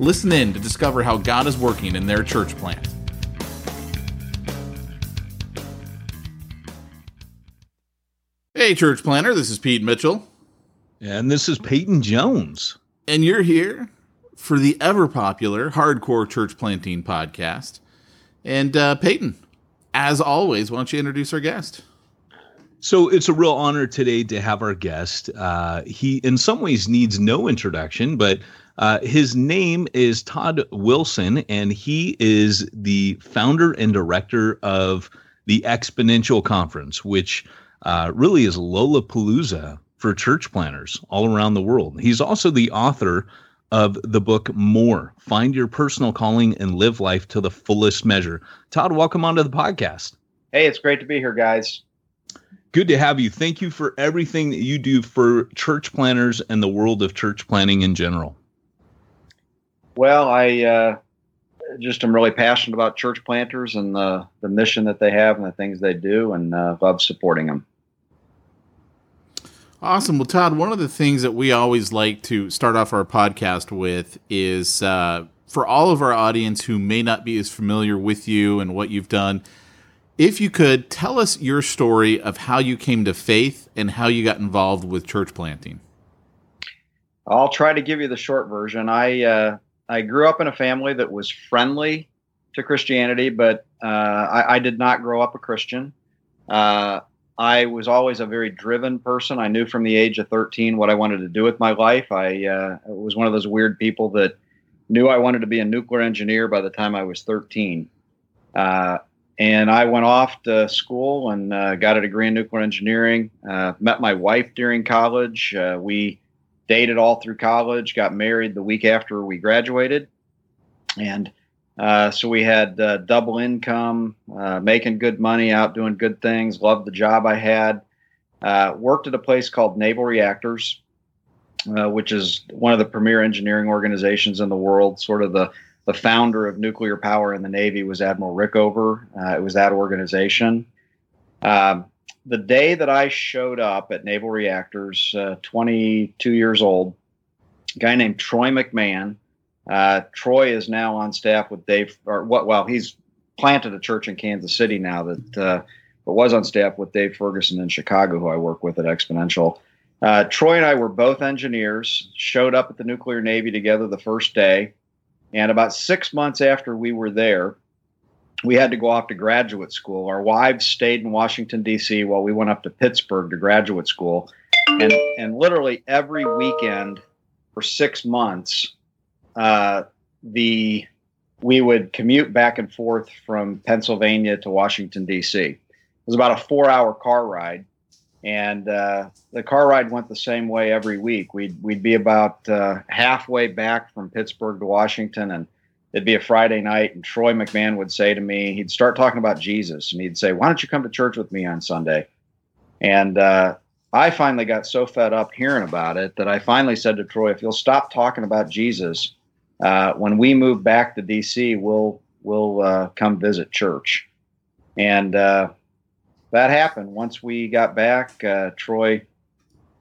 Listen in to discover how God is working in their church plant. Hey, church planner, this is Pete Mitchell. And this is Peyton Jones. And you're here for the ever popular Hardcore Church Planting podcast. And uh, Peyton, as always, why don't you introduce our guest? So it's a real honor today to have our guest. Uh, he, in some ways, needs no introduction, but uh, his name is Todd Wilson, and he is the founder and director of the Exponential Conference, which uh, really is Lollapalooza for church planners all around the world. He's also the author of the book More Find Your Personal Calling and Live Life to the Fullest Measure. Todd, welcome onto the podcast. Hey, it's great to be here, guys. Good to have you. Thank you for everything that you do for church planners and the world of church planning in general. Well, I uh, just am really passionate about church planters and the, the mission that they have and the things they do, and uh, love supporting them. Awesome. Well, Todd, one of the things that we always like to start off our podcast with is uh, for all of our audience who may not be as familiar with you and what you've done, if you could tell us your story of how you came to faith and how you got involved with church planting. I'll try to give you the short version. I uh, I grew up in a family that was friendly to Christianity, but uh, I, I, did not grow up a Christian. Uh, I was always a very driven person. I knew from the age of 13 what I wanted to do with my life. I uh, was one of those weird people that knew I wanted to be a nuclear engineer by the time I was 13. Uh, and I went off to school and uh, got a degree in nuclear engineering. Uh, met my wife during college. We dated all through college, got married the week after we graduated. And uh, so we had uh, double income, uh, making good money, out doing good things. Loved the job I had. Uh, worked at a place called Naval Reactors, uh, which is one of the premier engineering organizations in the world. Sort of the the founder of nuclear power in the Navy was Admiral Rickover. Uh, it was that organization. Um, the day that I showed up at Naval Reactors, 22 years old, a guy named Troy McMahon uh, Troy is now on staff with Dave, or what? Well, he's planted a church in Kansas City now that, uh, but was on staff with Dave Ferguson in Chicago, who I work with at Exponential. Uh, Troy and I were both engineers. Showed up at the Nuclear Navy together the first day, and about six months after we were there, we had to go off to graduate school. Our wives stayed in Washington D.C. while we went up to Pittsburgh to graduate school, and and literally every weekend for six months uh, the we would commute back and forth from Pennsylvania to Washington D.C. It was about a four-hour car ride, and uh, the car ride went the same way every week. We'd we'd be about uh, halfway back from Pittsburgh to Washington, and it'd be a Friday night. And Troy McMahon would say to me, he'd start talking about Jesus, and he'd say, "Why don't you come to church with me on Sunday?" And uh, I finally got so fed up hearing about it that I finally said to Troy, "If you'll stop talking about Jesus." uh, when we move back to DC, we'll we'll uh, come visit church, and uh, that happened. Once we got back, uh, Troy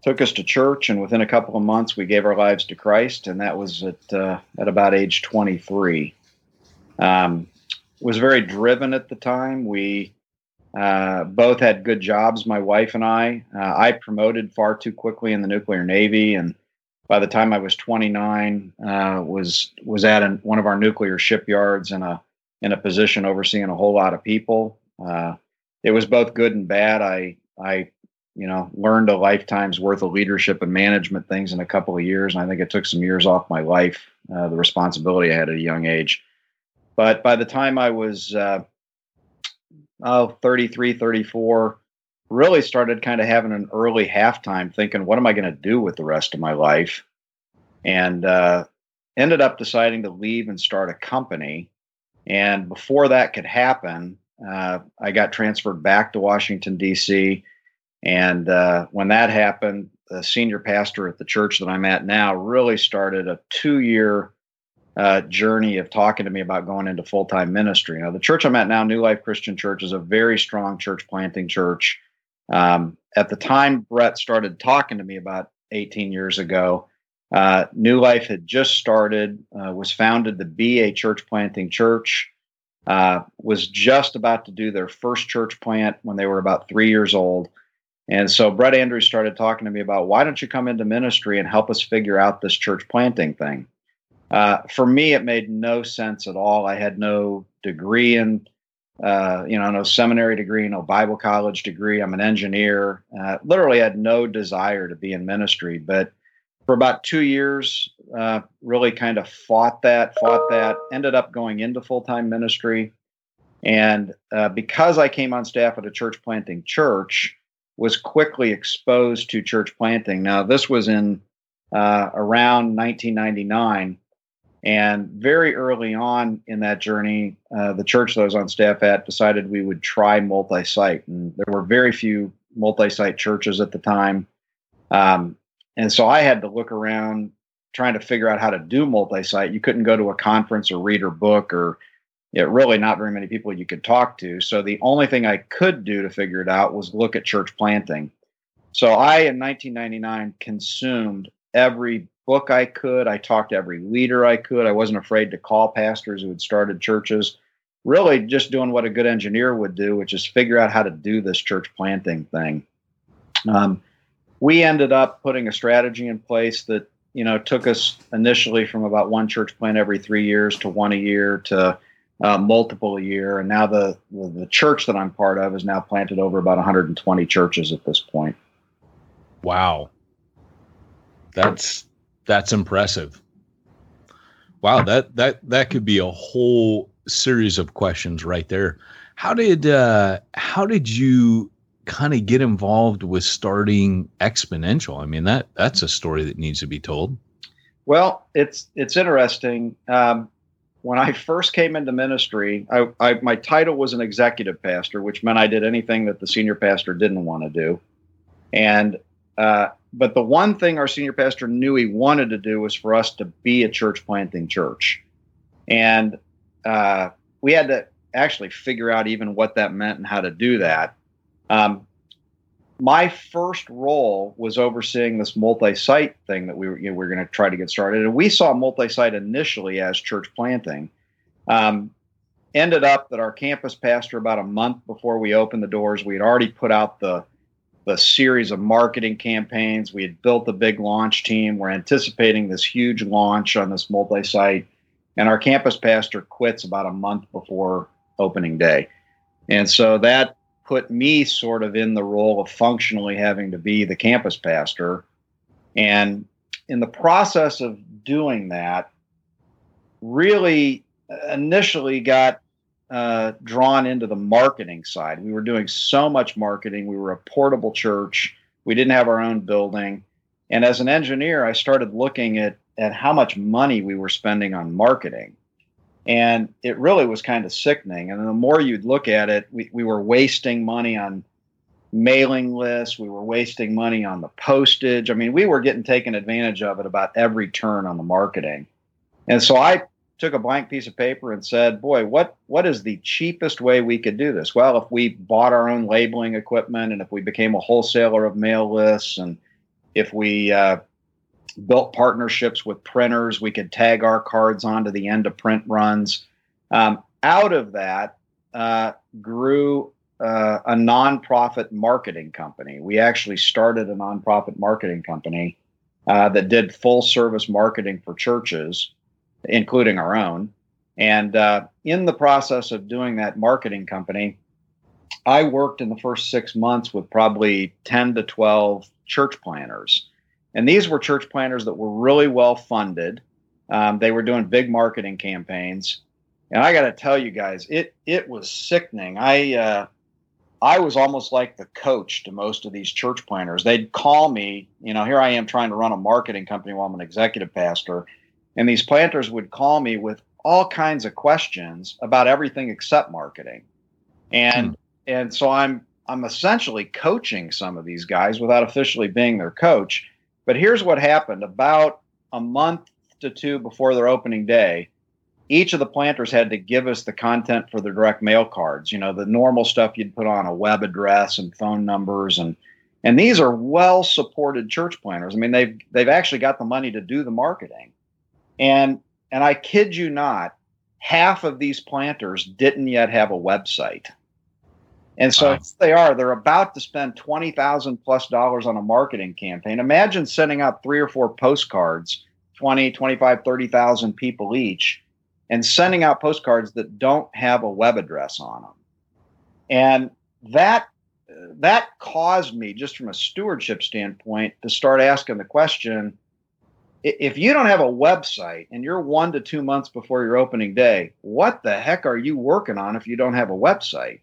took us to church, and within a couple of months, we gave our lives to Christ, and that was at uh, at about age 23. Um, was very driven at the time. We uh, both had good jobs, my wife and I. I promoted far too quickly in the nuclear navy, and by the time I was 29, uh, was was at an, one of our nuclear shipyards in a in a position overseeing a whole lot of people. Uh, it was both good and bad. I I you know learned a lifetime's worth of leadership and management things in a couple of years, and I think it took some years off my life, uh, the responsibility I had at a young age. But by the time I was uh, oh, 33, 34, really started kind of having an early halftime thinking, what am I going to do with the rest of my life? And uh, ended up deciding to leave and start a company. And before that could happen, uh, I got transferred back to Washington, D.C. And uh, when that happened, the senior pastor at the church that I'm at now really started a two year uh, journey of talking to me about going into full time ministry. Now, the church I'm at now, New Life Christian Church, is a very strong church planting church. Um, at the time Brett started talking to me about 18 years ago, uh, New Life had just started, uh, was founded to be a church planting church, uh, was just about to do their first church plant when they were about three years old. And so Brett Andrews started talking to me about why don't you come into ministry and help us figure out this church planting thing. Uh, for me, it made no sense at all. I had no degree in, uh, you know, no seminary degree, no Bible college degree. I'm an engineer. Uh, literally had no desire to be in ministry. But for about two years, uh, really kind of fought that, fought that, ended up going into full time ministry. And uh, because I came on staff at a church planting church, was quickly exposed to church planting. Now, this was in uh, around 1999. And very early on in that journey, uh, the church that I was on staff at decided we would try multi site. And there were very few multi site churches at the time. Um, and so I had to look around trying to figure out how to do multi site. You couldn't go to a conference or read a book or know, really not very many people you could talk to. So the only thing I could do to figure it out was look at church planting. So I, in 1999, consumed every book I could. I talked to every leader I could. I wasn't afraid to call pastors who had started churches. Really, just doing what a good engineer would do, which is figure out how to do this church planting thing. Um, we ended up putting a strategy in place that you know took us initially from about one church plant every three years to one a year to uh, multiple a year, and now the, the, the church that I'm part of is now planted over about 120 churches at this point. Wow, that's that's impressive. Wow, that that that could be a whole series of questions right there. How did uh, how did you kind of get involved with starting Exponential? I mean that that's a story that needs to be told. Well, it's it's interesting. Um, when I first came into ministry, I, I, my title was an executive pastor, which meant I did anything that the senior pastor didn't want to do. And uh, but the one thing our senior pastor knew he wanted to do was for us to be a church planting church, and uh, we had to actually figure out even what that meant and how to do that. Um, my first role was overseeing this multi-site thing that we were, you know, we were going to try to get started, and we saw multi-site initially as church planting. Um, ended up that our campus pastor, about a month before we opened the doors, we had already put out the the series of marketing campaigns. We had built a big launch team. We're anticipating this huge launch on this multi-site, and our campus pastor quits about a month before opening day, and so that put me sort of in the role of functionally having to be the campus pastor. And in the process of doing that, really initially got uh, drawn into the marketing side. We were doing so much marketing. We were a portable church. We didn't have our own building. And as an engineer, I started looking at, at how much money we were spending on marketing. And it really was kind of sickening. And the more you'd look at it, we, we were wasting money on mailing lists. We were wasting money on the postage. I mean, we were getting taken advantage of at about every turn on the marketing. And so I took a blank piece of paper and said, "Boy, what what is the cheapest way we could do this?" Well, if we bought our own labeling equipment, and if we became a wholesaler of mail lists, and if we uh, built partnerships with printers. We could tag our cards onto the end of print runs. Um, out of that uh, grew uh, a nonprofit marketing company. We actually started a nonprofit marketing company uh, that did full service marketing for churches, including our own. And uh, in the process of doing that marketing company, I worked in the first six months with probably 10 to 12 church planters and these were church planters that were really well funded. Um, they were doing big marketing campaigns. And I got to tell you guys, it it was sickening. I uh, I was almost like the coach to most of these church planters. They'd call me, you know, here I am trying to run a marketing company while I'm an executive pastor, And these planters would call me with all kinds of questions about everything except marketing. And hmm. and so I'm I'm essentially coaching some of these guys without officially being their coach. But here's what happened about a month to two before their opening day, each of the planters had to give us the content for their direct mail cards, you know, the normal stuff you'd put on a web address and phone numbers and and these are well supported church planters. I mean, they've they've actually got the money to do the marketing. And and I kid you not, half of these planters didn't yet have a website. And so wow. they are, they're about to spend 20,000 plus dollars on a marketing campaign. Imagine sending out three or four postcards, 20, 25, 30,000 people each, and sending out postcards that don't have a web address on them. And that that caused me just from a stewardship standpoint to start asking the question if you don't have a website and you're one to two months before your opening day, what the heck are you working on if you don't have a website?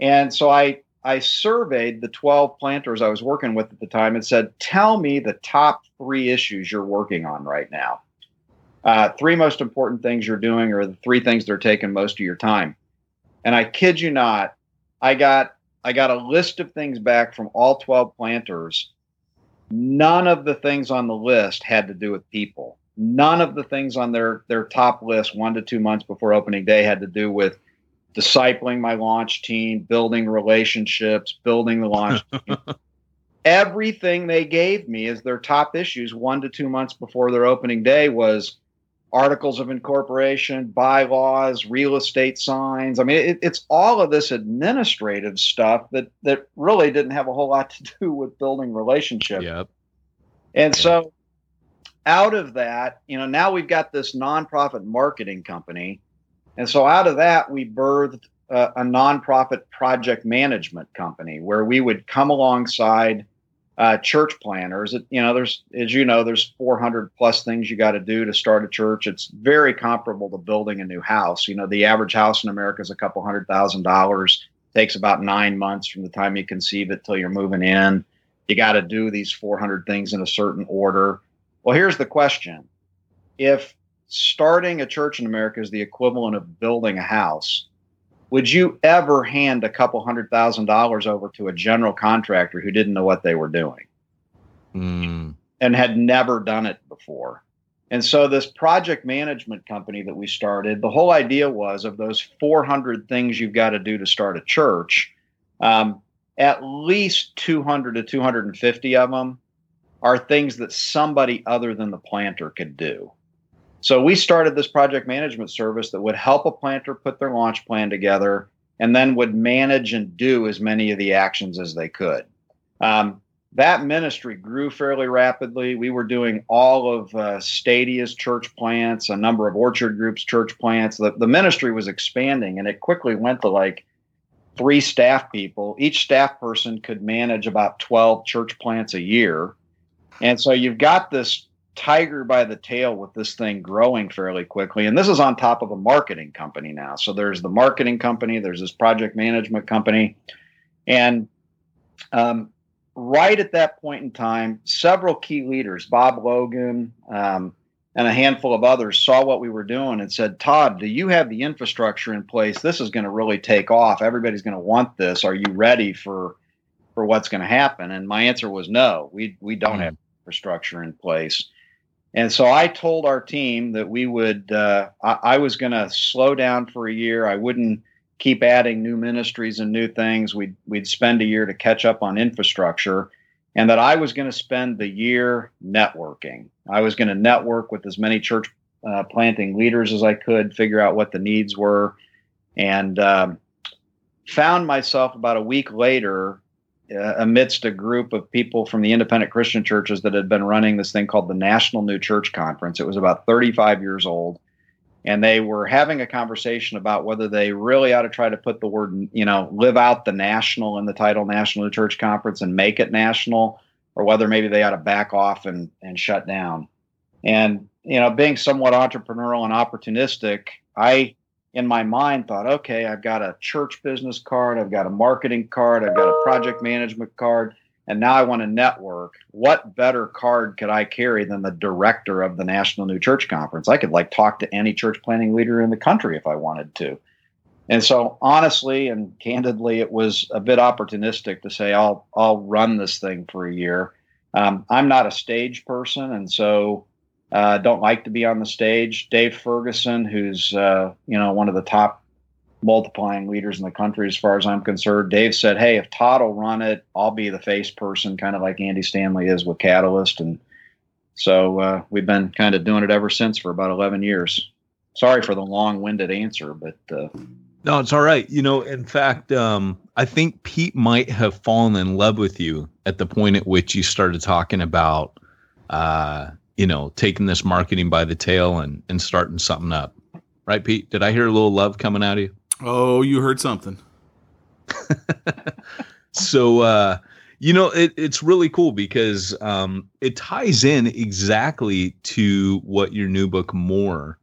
And so I I surveyed the 12 planters I was working with at the time and said, tell me the top three issues you're working on right now. Uh, three most important things you're doing or the three things that are taking most of your time. And I kid you not, I got I got a list of things back from all 12 planters none of the things on the list had to do with people. None of the things on their their top list one to two months before opening day had to do with discipling my launch team, building relationships, building the launch team. Everything they gave me as their top issues one to two months before their opening day was articles of incorporation, bylaws, real estate signs. I mean, it, it's all of this administrative stuff that that really didn't have a whole lot to do with building relationships. Yep. And yep. so, out of that, you know, now we've got this nonprofit marketing company, and so out of that, we birthed a, a nonprofit project management company where we would come alongside uh, church planners. It, you know, there's, as you know, there's 400 plus things you got to do to start a church. It's very comparable to building a new house. You know, the average house in America is a couple hundred thousand dollars. Takes about nine months from the time you conceive it till you're moving in. You got to do these 400 things in a certain order. Well, here's the question: If starting a church in America is the equivalent of building a house, would you ever hand a couple hundred thousand dollars over to a general contractor who didn't know what they were doing mm. and had never done it before? And so, this project management company that we started, the whole idea was of those 400 things you've got to do to start a church, um, at least 200 to 250 of them are things that somebody other than the planter could do. So we started this project management service that would help a planter put their launch plan together and then would manage and do as many of the actions as they could. Um, that ministry grew fairly rapidly. We were doing all of uh, Stadia's church plants, a number of Orchard Group's church plants. The, the ministry was expanding and it quickly went to like three staff people. Each staff person could manage about 12 church plants a year. And so you've got this tiger by the tail with this thing growing fairly quickly. And this is on top of a marketing company now. So there's the marketing company, there's this project management company. And um, right at that point in time, several key leaders, Bob Logan, um, and a handful of others saw what we were doing and said, Todd, do you have the infrastructure in place? This is going to really take off. Everybody's going to want this. Are you ready for for what's going to happen? And my answer was no. We we don't mm-hmm. have infrastructure in place. And so I told our team that we would, uh, I, I, was going to slow down for a year. I wouldn't keep adding new ministries and new things. We'd, we'd spend a year to catch up on infrastructure. And that I was going to spend the year networking. I was going to network with as many church uh, planting leaders as I could, figure out what the needs were, and um, found myself about a week later uh, amidst a group of people from the independent Christian churches that had been running this thing called the National New Church Conference. It was about 35 years old. And they were having a conversation about whether they really ought to try to put the word, you know, live out the national in the title National New Church Conference and make it national, or whether maybe they ought to back off and, and shut down. And, you know, being somewhat entrepreneurial and opportunistic, I in my mind thought, okay, I've got a church business card, I've got a marketing card, I've got a project management card, and now I want to network. What better card could I carry than the director of the National New Church Conference? I could like talk to any church planning leader in the country if I wanted to. And so honestly and candidly, it was a bit opportunistic to say I'll I'll run this thing for a year. Um, I'm not a stage person, and so uh, don't like to be on the stage. Dave Ferguson, who's uh, you know one of the top multiplying leaders in the country as far as I'm concerned. Dave said, "Hey, if Todd will run it, I'll be the face person, kind of like Andy Stanley is with Catalyst." And so uh, we've been kind of doing it ever since for about 11 years. Sorry for the long-winded answer, but uh, no, it's all right. You know, in fact, um, I think Pete might have fallen in love with you at the point at which you started talking about, uh, you know, taking this marketing by the tail and and starting something up. Right, Pete? Did I hear a little love coming out of you? Oh, you heard something. so uh you know it, it's really cool because um it ties in exactly to what your new book more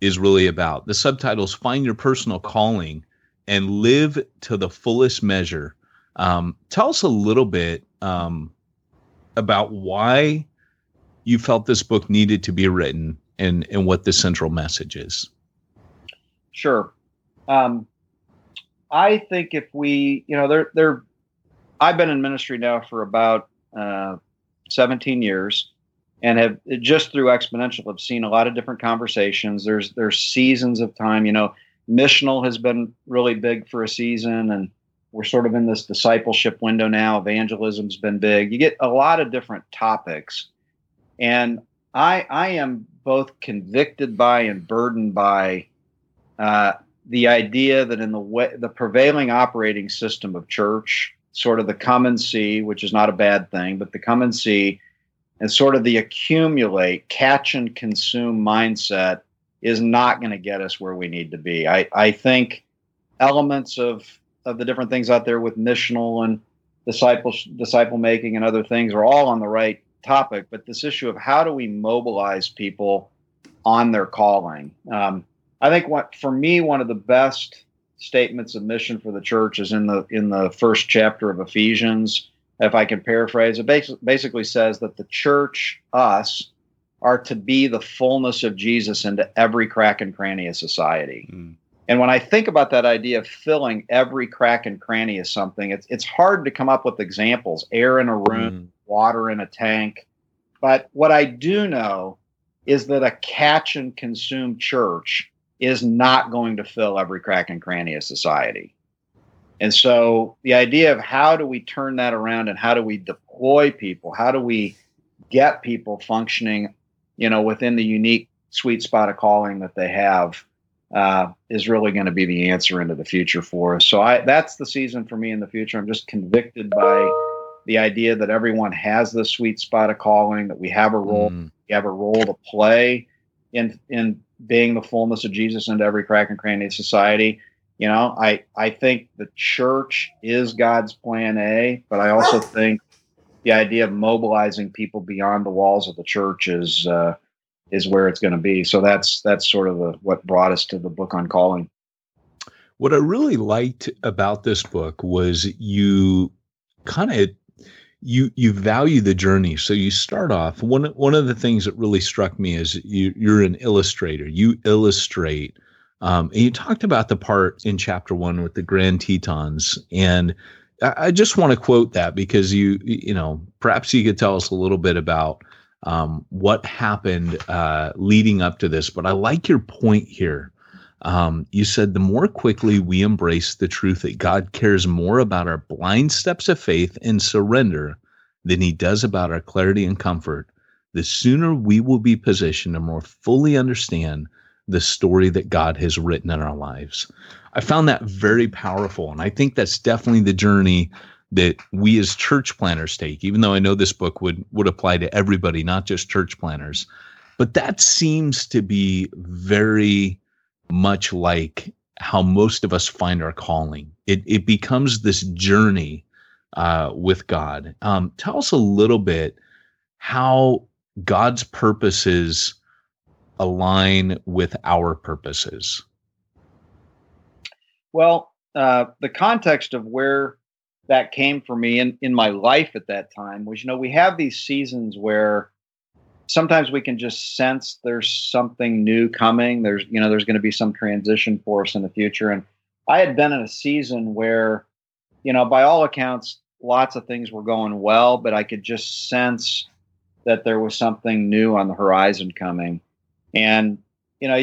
is really about the subtitles find your personal calling and live to the fullest measure um tell us a little bit um about why you felt this book needed to be written and and what the central message is sure um, I think if we, you know, they're, they're, I've been in ministry now for about uh, 17 years and have just through exponential have seen a lot of different conversations. There's, there's seasons of time, you know, missional has been really big for a season and we're sort of in this discipleship window now. Evangelism's been big. You get a lot of different topics. And I, I am both convicted by and burdened by uh, the idea that in the way the prevailing operating system of church, sort of the come and see, which is not a bad thing, but the come and see, and sort of the accumulate, catch and consume mindset is not going to get us where we need to be. I, I think elements of of the different things out there with missional and disciple disciple making and other things are all on the right topic, but this issue of how do we mobilize people on their calling. Um, I think what for me one of the best statements of mission for the church is in the in the first chapter of Ephesians. If I can paraphrase, it basically says that the church, us, are to be the fullness of Jesus into every crack and cranny of society. Mm. And when I think about that idea of filling every crack and cranny of something, it's it's hard to come up with examples. Air in a room, mm. Water in a tank. But what I do know is that a catch and consume church is not going to fill every crack and cranny of society. And so the idea of how do we turn that around and how do we deploy people? How do we get people functioning, you know, within the unique sweet spot of calling that they have uh, is really going to be the answer into the future for us. So I that's the season for me in the future. I'm just convicted by the idea that everyone has the sweet spot of calling, that we have a role, mm. we have a role to play in in being the fullness of Jesus into every crack and cranny of society. You know, I I think the church is God's plan A, but I also think the idea of mobilizing people beyond the walls of the church is uh, is where it's going to be. So that's that's sort of the, what brought us to the book on calling. What I really liked about this book was you kind of you you value the journey. So you start off one one of the things that really struck me is you, you're an illustrator. You illustrate um, and you talked about the part in chapter one with the grand tetons. And I, I just want to quote that because you you know perhaps you could tell us a little bit about um, what happened uh, leading up to this but i like your point here um, you said the more quickly we embrace the truth that God cares more about our blind steps of faith and surrender than he does about our clarity and comfort, the sooner we will be positioned to more fully understand the story that God has written in our lives. I found that very powerful. And I think that's definitely the journey that we as church planners take, even though I know this book would, would apply to everybody, not just church planners. But that seems to be very much like how most of us find our calling. It, it becomes this journey uh, with God. Um, tell us a little bit how God's purposes align with our purposes. Well, uh, the context of where that came for me in, in my life at that time was, you know, we have these seasons where sometimes we can just sense there's something new coming. There's, you know, there's going to be some transition for us in the future. And I had been in a season where, you know, by all accounts, lots of things were going well, but I could just sense that there was something new on the horizon coming. And, you know,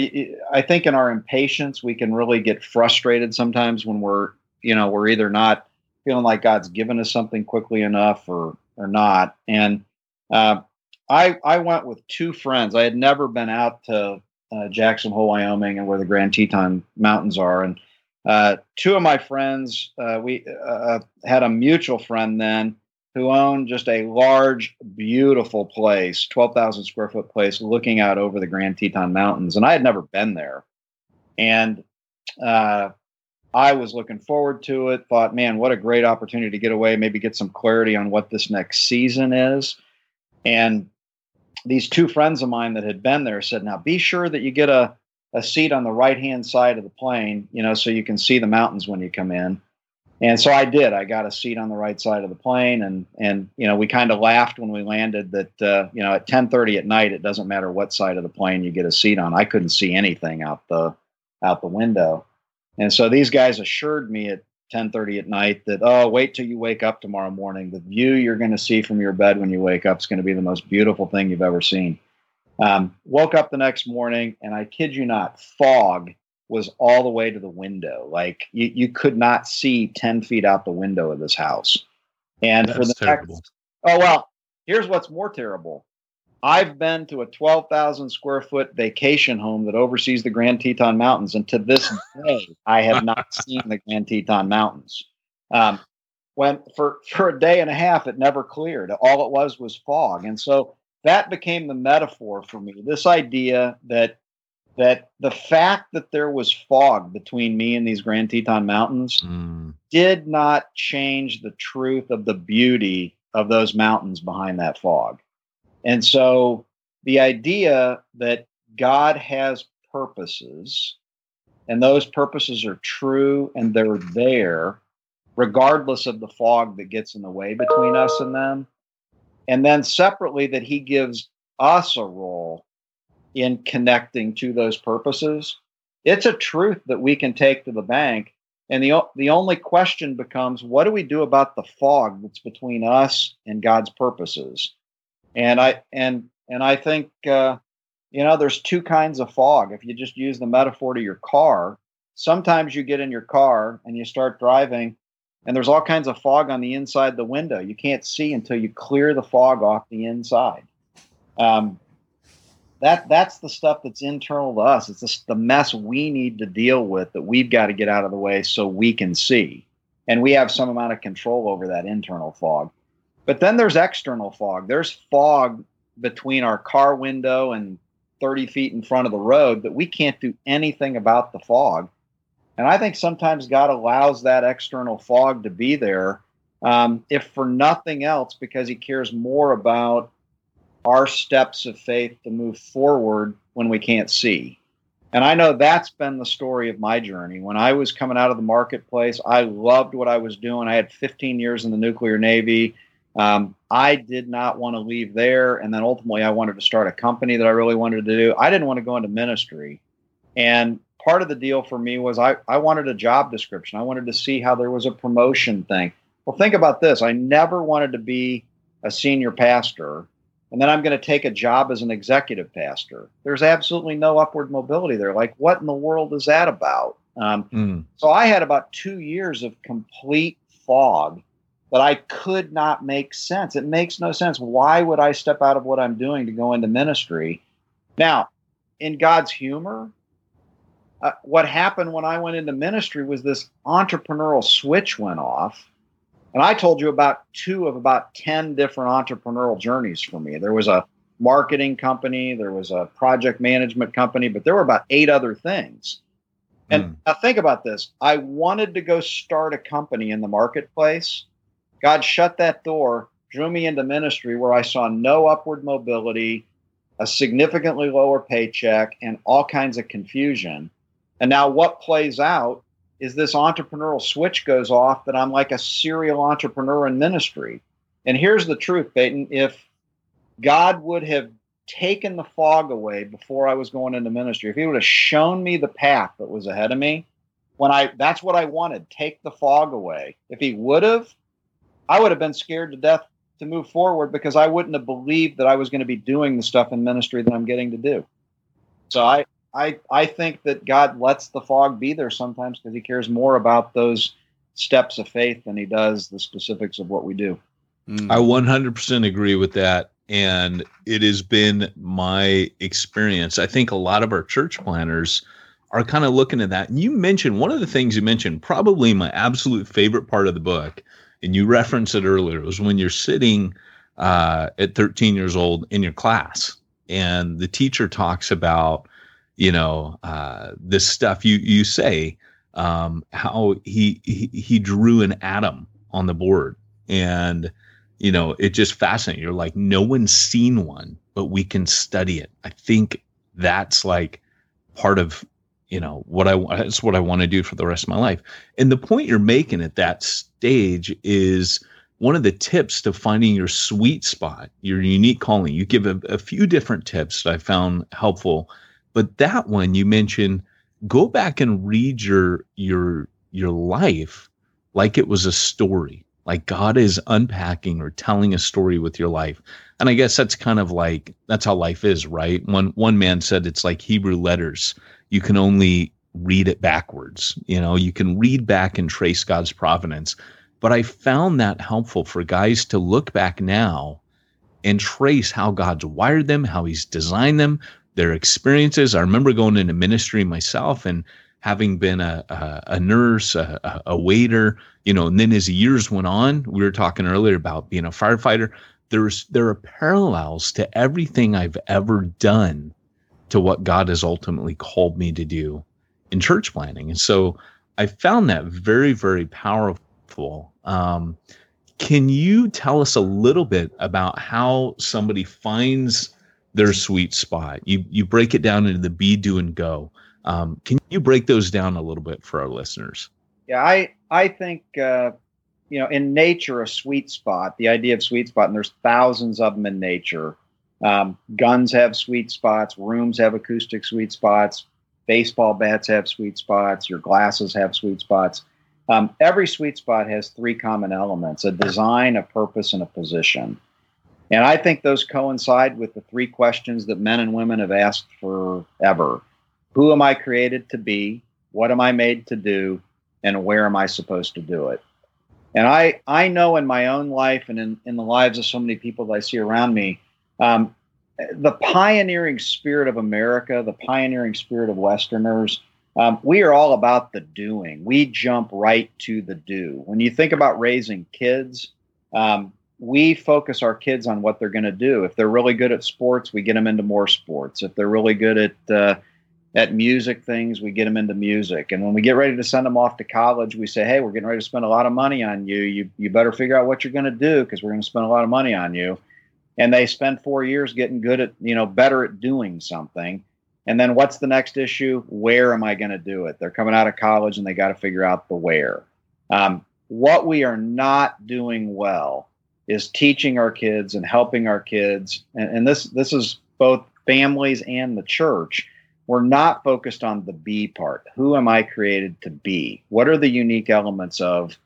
I think in our impatience, we can really get frustrated sometimes when we're, you know, we're either not feeling like God's given us something quickly enough or, or not. And, uh, I, I went with two friends. I had never been out to uh, Jackson Hole, Wyoming, and where the Grand Teton Mountains are. And uh, two of my friends, uh, we uh, uh, had a mutual friend then who owned just a large, beautiful place, 12,000 square foot place looking out over the Grand Teton Mountains. And I had never been there. And uh, I was looking forward to it, thought, man, what a great opportunity to get away, maybe get some clarity on what this next season is. And these two friends of mine that had been there said, now be sure that you get a, a seat on the right hand side of the plane, you know, so you can see the mountains when you come in. And so I did. I got a seat on the right side of the plane, and and you know we kind of laughed when we landed that uh, you know at 10:30 at night it doesn't matter what side of the plane you get a seat on. I couldn't see anything out the out the window, and so these guys assured me at 10:30 at night that oh wait till you wake up tomorrow morning. The view you're going to see from your bed when you wake up is going to be the most beautiful thing you've ever seen. Um, woke up the next morning, and I kid you not, fog was all the way to the window. Like you, you could not see 10 feet out the window of this house. And That's for the terrible. next, oh, well, here's what's more terrible. I've been to a 12,000 square foot vacation home that oversees the Grand Teton Mountains. And to this day, I have not seen the Grand Teton Mountains. Um, when for, for a day and a half, it never cleared. All it was was fog. And so that became the metaphor for me. This idea that that the fact that there was fog between me and these Grand Teton Mountains mm. did not change the truth of the beauty of those mountains behind that fog. And so the idea that God has purposes and those purposes are true and they're there regardless of the fog that gets in the way between us and them. And then separately, that he gives us a role in connecting to those purposes. It's a truth that we can take to the bank. And the, the only question becomes what do we do about the fog that's between us and God's purposes? And I and and I think uh, you know there's two kinds of fog. If you just use the metaphor to your car, sometimes you get in your car and you start driving, and there's all kinds of fog on the inside the window. You can't see until you clear the fog off the inside. Um, that that's the stuff that's internal to us. It's just the mess we need to deal with that we've got to get out of the way so we can see. And we have some amount of control over that internal fog. But then there's external fog. There's fog between our car window and 30 feet in front of the road that we can't do anything about the fog. And I think sometimes God allows that external fog to be there, um, if for nothing else, because He cares more about our steps of faith to move forward when we can't see. And I know that's been the story of my journey. When I was coming out of the marketplace, I loved what I was doing. I had 15 years in the nuclear navy. Um, I did not want to leave there. And then ultimately, I wanted to start a company that I really wanted to do. I didn't want to go into ministry. And part of the deal for me was I, I wanted a job description. I wanted to see how there was a promotion thing. Well, think about this I never wanted to be a senior pastor and then I'm going to take a job as an executive pastor. There's absolutely no upward mobility there. Like, what in the world is that about? Um, mm. So I had about two years of complete fog that I could not make sense. It makes no sense. Why would I step out of what I'm doing to go into ministry? Now, in God's humor, uh, what happened when I went into ministry was this entrepreneurial switch went off and I told you about two of about 10 different entrepreneurial journeys for me. There was a marketing company, there was a project management company, but there were about eight other things. And mm. now think about this I wanted to go start a company in the marketplace. God shut that door, drew me into ministry where I saw no upward mobility, a significantly lower paycheck, and all kinds of confusion. And now what plays out is this entrepreneurial switch goes off that I'm like a serial entrepreneur in ministry. And here's the truth, Peyton. If God would have taken the fog away before I was going into ministry, if He would have shown me the path that was ahead of me, when I that's what I wanted, take the fog away. If He would have, I would have been scared to death to move forward because I wouldn't have believed that I was going to be doing the stuff in ministry that I'm getting to do. So I I I think that God lets the fog be there sometimes because He cares more about those steps of faith than He does the specifics of what we do. Mm. I 100% agree with that. And it has been my experience. I think a lot of our church planners are kind of looking at that. And you mentioned one of the things you mentioned, probably my absolute favorite part of the book, and you referenced it earlier, it was when you're sitting uh, at 13 years old in your class and the teacher talks about, you know, uh, this stuff you you say, um, how he, he he drew an atom on the board and you know, it just fascinating. You're like, no one's seen one, but we can study it. I think that's like part of, you know, what I that's what I want to do for the rest of my life. And the point you're making at that stage is one of the tips to finding your sweet spot, your unique calling. You give a, a few different tips that I found helpful, but that one you mentioned, go back and read your your your life like it was a story like God is unpacking or telling a story with your life. And I guess that's kind of like that's how life is, right? One one man said it's like Hebrew letters. You can only read it backwards. You know, you can read back and trace God's providence. But I found that helpful for guys to look back now and trace how God's wired them, how he's designed them, their experiences. I remember going into ministry myself and having been a, a, a nurse, a, a, waiter, you know, and then as years went on, we were talking earlier about being a firefighter. There's there are parallels to everything I've ever done to what God has ultimately called me to do in church planning. And so I found that very, very powerful. Um, can you tell us a little bit about how somebody finds their sweet spot? You you break it down into the be, do, and go. Um, can you break those down a little bit for our listeners? Yeah, I I think uh, you know in nature a sweet spot. The idea of sweet spot, and there's thousands of them in nature. Um, guns have sweet spots. Rooms have acoustic sweet spots. Baseball bats have sweet spots. Your glasses have sweet spots. Um, every sweet spot has three common elements: a design, a purpose, and a position. And I think those coincide with the three questions that men and women have asked forever who am I created to be? What am I made to do? And where am I supposed to do it? And I, I know in my own life and in, in the lives of so many people that I see around me, um, the pioneering spirit of America, the pioneering spirit of Westerners, um, we are all about the doing. We jump right to the do. When you think about raising kids, um, we focus our kids on what they're going to do. If they're really good at sports, we get them into more sports. If they're really good at uh, at music things, we get them into music. And when we get ready to send them off to college, we say, "Hey, we're getting ready to spend a lot of money on you. You you better figure out what you're going to do because we're going to spend a lot of money on you." And they spend 4 years getting good at, you know, better at doing something. And then what's the next issue? Where am I going to do it? They're coming out of college and they got to figure out the where. Um, what we are not doing well is teaching our kids and helping our kids, and, and this this is both families and the church we're not focused on the be part. Who am I created to be? What are the unique elements of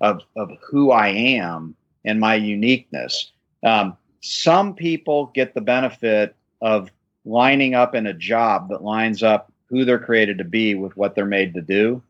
of of who I am and my uniqueness? Um, some people get the benefit of lining up in a job that lines up who they're created to be with what they're made to do.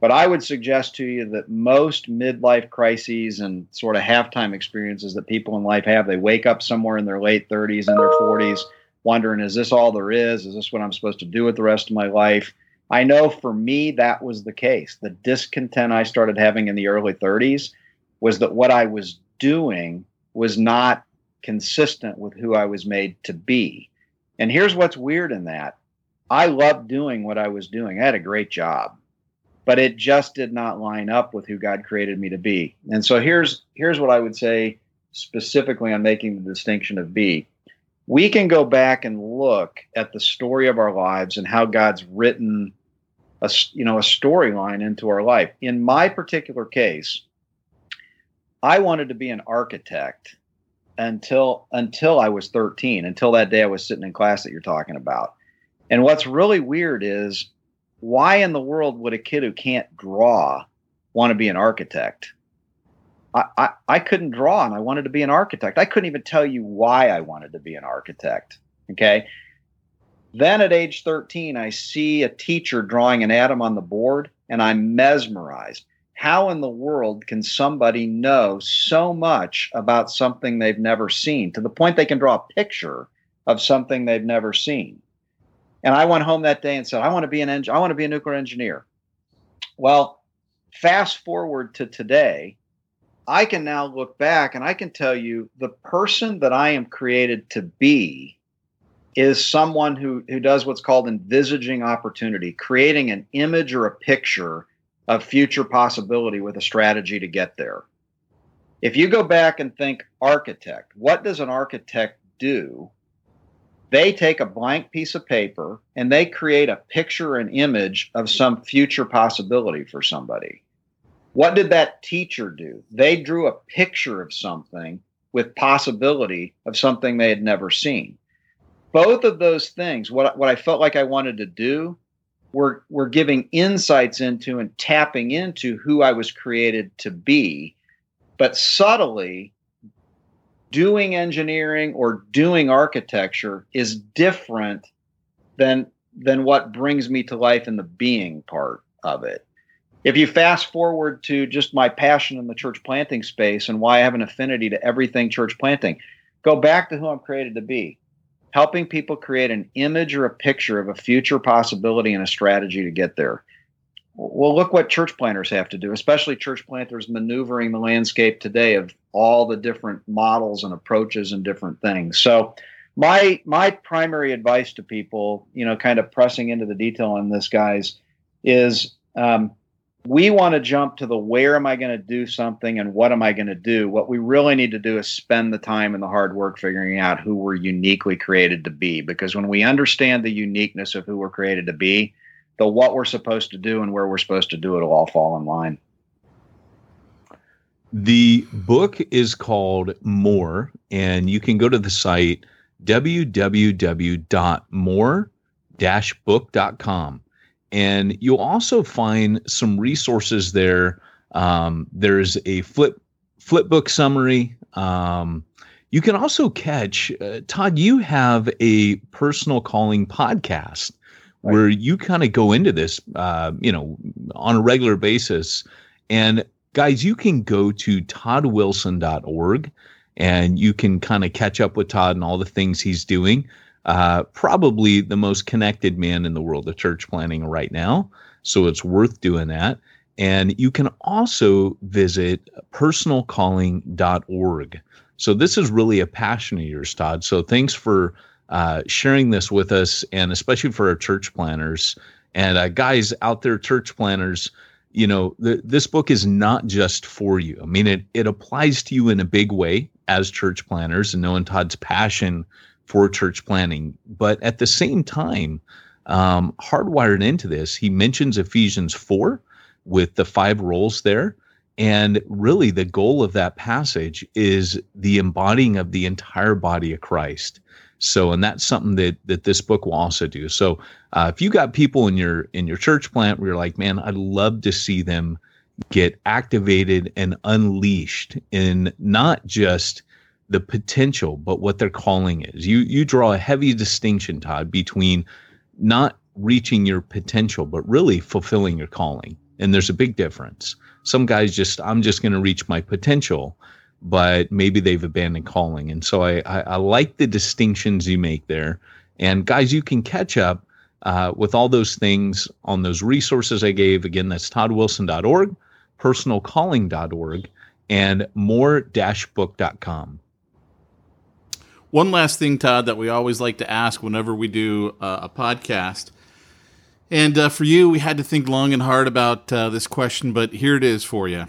But I would suggest to you that most midlife crises and sort of halftime experiences that people in life have, they wake up somewhere in their late 30s and their 40s wondering, is this all there is? Is this what I'm supposed to do with the rest of my life? I know for me, that was the case. The discontent I started having in the early 30s was that what I was doing was not consistent with who I was made to be. And here's what's weird in that I loved doing what I was doing, I had a great job. But it just did not line up with who God created me to be. And so here's here's what I would say specifically on making the distinction of be we can go back and look at the story of our lives and how God's written a you know a storyline into our life. In my particular case, I wanted to be an architect until until I was 13, until that day I was sitting in class that you're talking about. And what's really weird is why in the world would a kid who can't draw want to be an architect? I, I, I couldn't draw and I wanted to be an architect. I couldn't even tell you why I wanted to be an architect. Okay. Then at age 13, I see a teacher drawing an atom on the board and I'm mesmerized. How in the world can somebody know so much about something they've never seen to the point they can draw a picture of something they've never seen? And I went home that day and said, I want to be an eng- I want to be a nuclear engineer. Well, fast forward to today, I can now look back and I can tell you the person that I am created to be is someone who who does what's called envisaging opportunity, creating an image or a picture of future possibility with a strategy to get there. If you go back and think architect, what does an architect do? They take a blank piece of paper and they create a picture and image of some future possibility for somebody. What did that teacher do? They drew a picture of something with possibility of something they had never seen. Both of those things, what, what I felt like I wanted to do, were, were giving insights into and tapping into who I was created to be. But subtly, doing engineering or doing architecture is different than than what brings me to life in the being part of it. If you fast forward to just my passion in the church planting space and why I have an affinity to everything church planting, go back to who I'm created to be. Helping people create an image or a picture of a future possibility and a strategy to get there. Well, look what church planters have to do, especially church planters maneuvering the landscape today of all the different models and approaches and different things. So, my my primary advice to people, you know, kind of pressing into the detail on this, guys, is um, we want to jump to the where am I going to do something and what am I going to do. What we really need to do is spend the time and the hard work figuring out who we're uniquely created to be. Because when we understand the uniqueness of who we're created to be, the what we're supposed to do and where we're supposed to do it will all fall in line. The book is called More, and you can go to the site www.more-book.com, and you'll also find some resources there. Um, there's a flip flip book summary. Um, you can also catch uh, Todd. You have a personal calling podcast right. where you kind of go into this, uh, you know, on a regular basis. And guys, you can go to toddwilson.org and you can kind of catch up with Todd and all the things he's doing. Uh, probably the most connected man in the world of church planting right now. So it's worth doing that. And you can also visit personalcalling.org. So this is really a passion of yours, Todd. So thanks for uh, sharing this with us, and especially for our church planters and uh, guys out there, church planters. You know, the, this book is not just for you. I mean, it it applies to you in a big way as church planters, and knowing Todd's passion for church planting. But at the same time, um, hardwired into this, he mentions Ephesians four with the five roles there. And really, the goal of that passage is the embodying of the entire body of Christ. So, and that's something that that this book will also do. So, uh, if you got people in your in your church plant where you're like, man, I'd love to see them get activated and unleashed in not just the potential, but what their calling is. You you draw a heavy distinction, Todd, between not reaching your potential, but really fulfilling your calling. And there's a big difference. Some guys just, I'm just going to reach my potential but maybe they've abandoned calling. And so I, I, I like the distinctions you make there. And guys, you can catch up uh, with all those things on those resources I gave. Again, that's toddwilson.org, personalcalling.org, and more-book.com. One last thing, Todd, that we always like to ask whenever we do uh, a podcast. And uh, for you, we had to think long and hard about uh, this question, but here it is for you.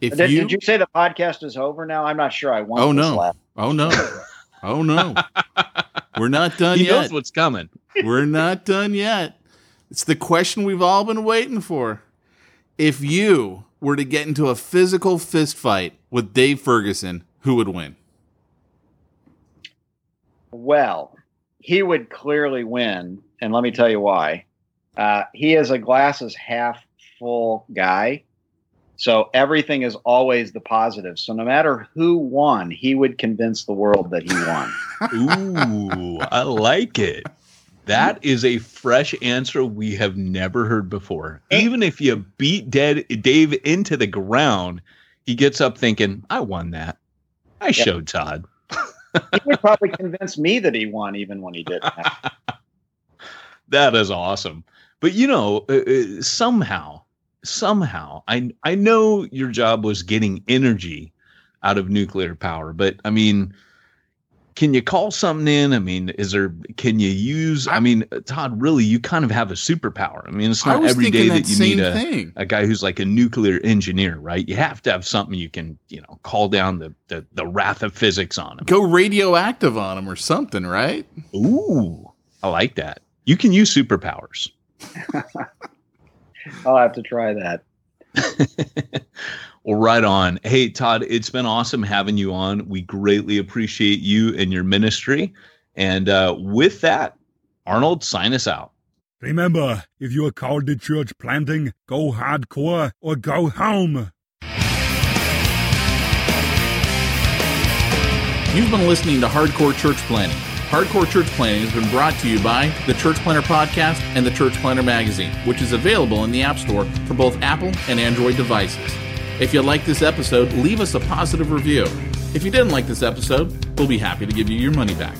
If did, you, did you say the podcast is over now? I'm not sure. I want. Oh no! Oh no! Oh no! We're not done he yet. knows what's coming. We're not done yet. It's the question we've all been waiting for. If you were to get into a physical fist fight with Dave Ferguson, who would win? Well, he would clearly win, and let me tell you why. Uh, he is a glasses half full guy. So everything is always the positive. So no matter who won, he would convince the world that he won. Ooh, I like it. That is a fresh answer we have never heard before. Even if you beat dead Dave into the ground, he gets up thinking, I won that. I yeah. showed Todd. He would probably convince me that he won even when he didn't. that is awesome. But you know, uh, uh, somehow, somehow, I I know your job was getting energy out of nuclear power, but I mean, can you call something in? I mean, is there? Can you use? I mean, Todd, really, you kind of have a superpower. I mean, it's not every day that, that you need a, a guy who's like a nuclear engineer, right? You have to have something you can, you know, call down the the, the wrath of physics on him. Go radioactive on him or something, right? Ooh, I like that. You can use superpowers. I'll have to try that. well, right on. Hey, Todd, it's been awesome having you on. We greatly appreciate you and your ministry. And uh, with that, Arnold, sign us out. Remember, if you are called to church planting, go hardcore or go home. You've been listening to Hardcore Church Planting Hardcore Church Planting has been brought to you by the Church Planter Podcast and the Church Planter Magazine, which is available in the App Store for both Apple and Android devices. If you like this episode, leave us a positive review. If you didn't like this episode, we'll be happy to give you your money back.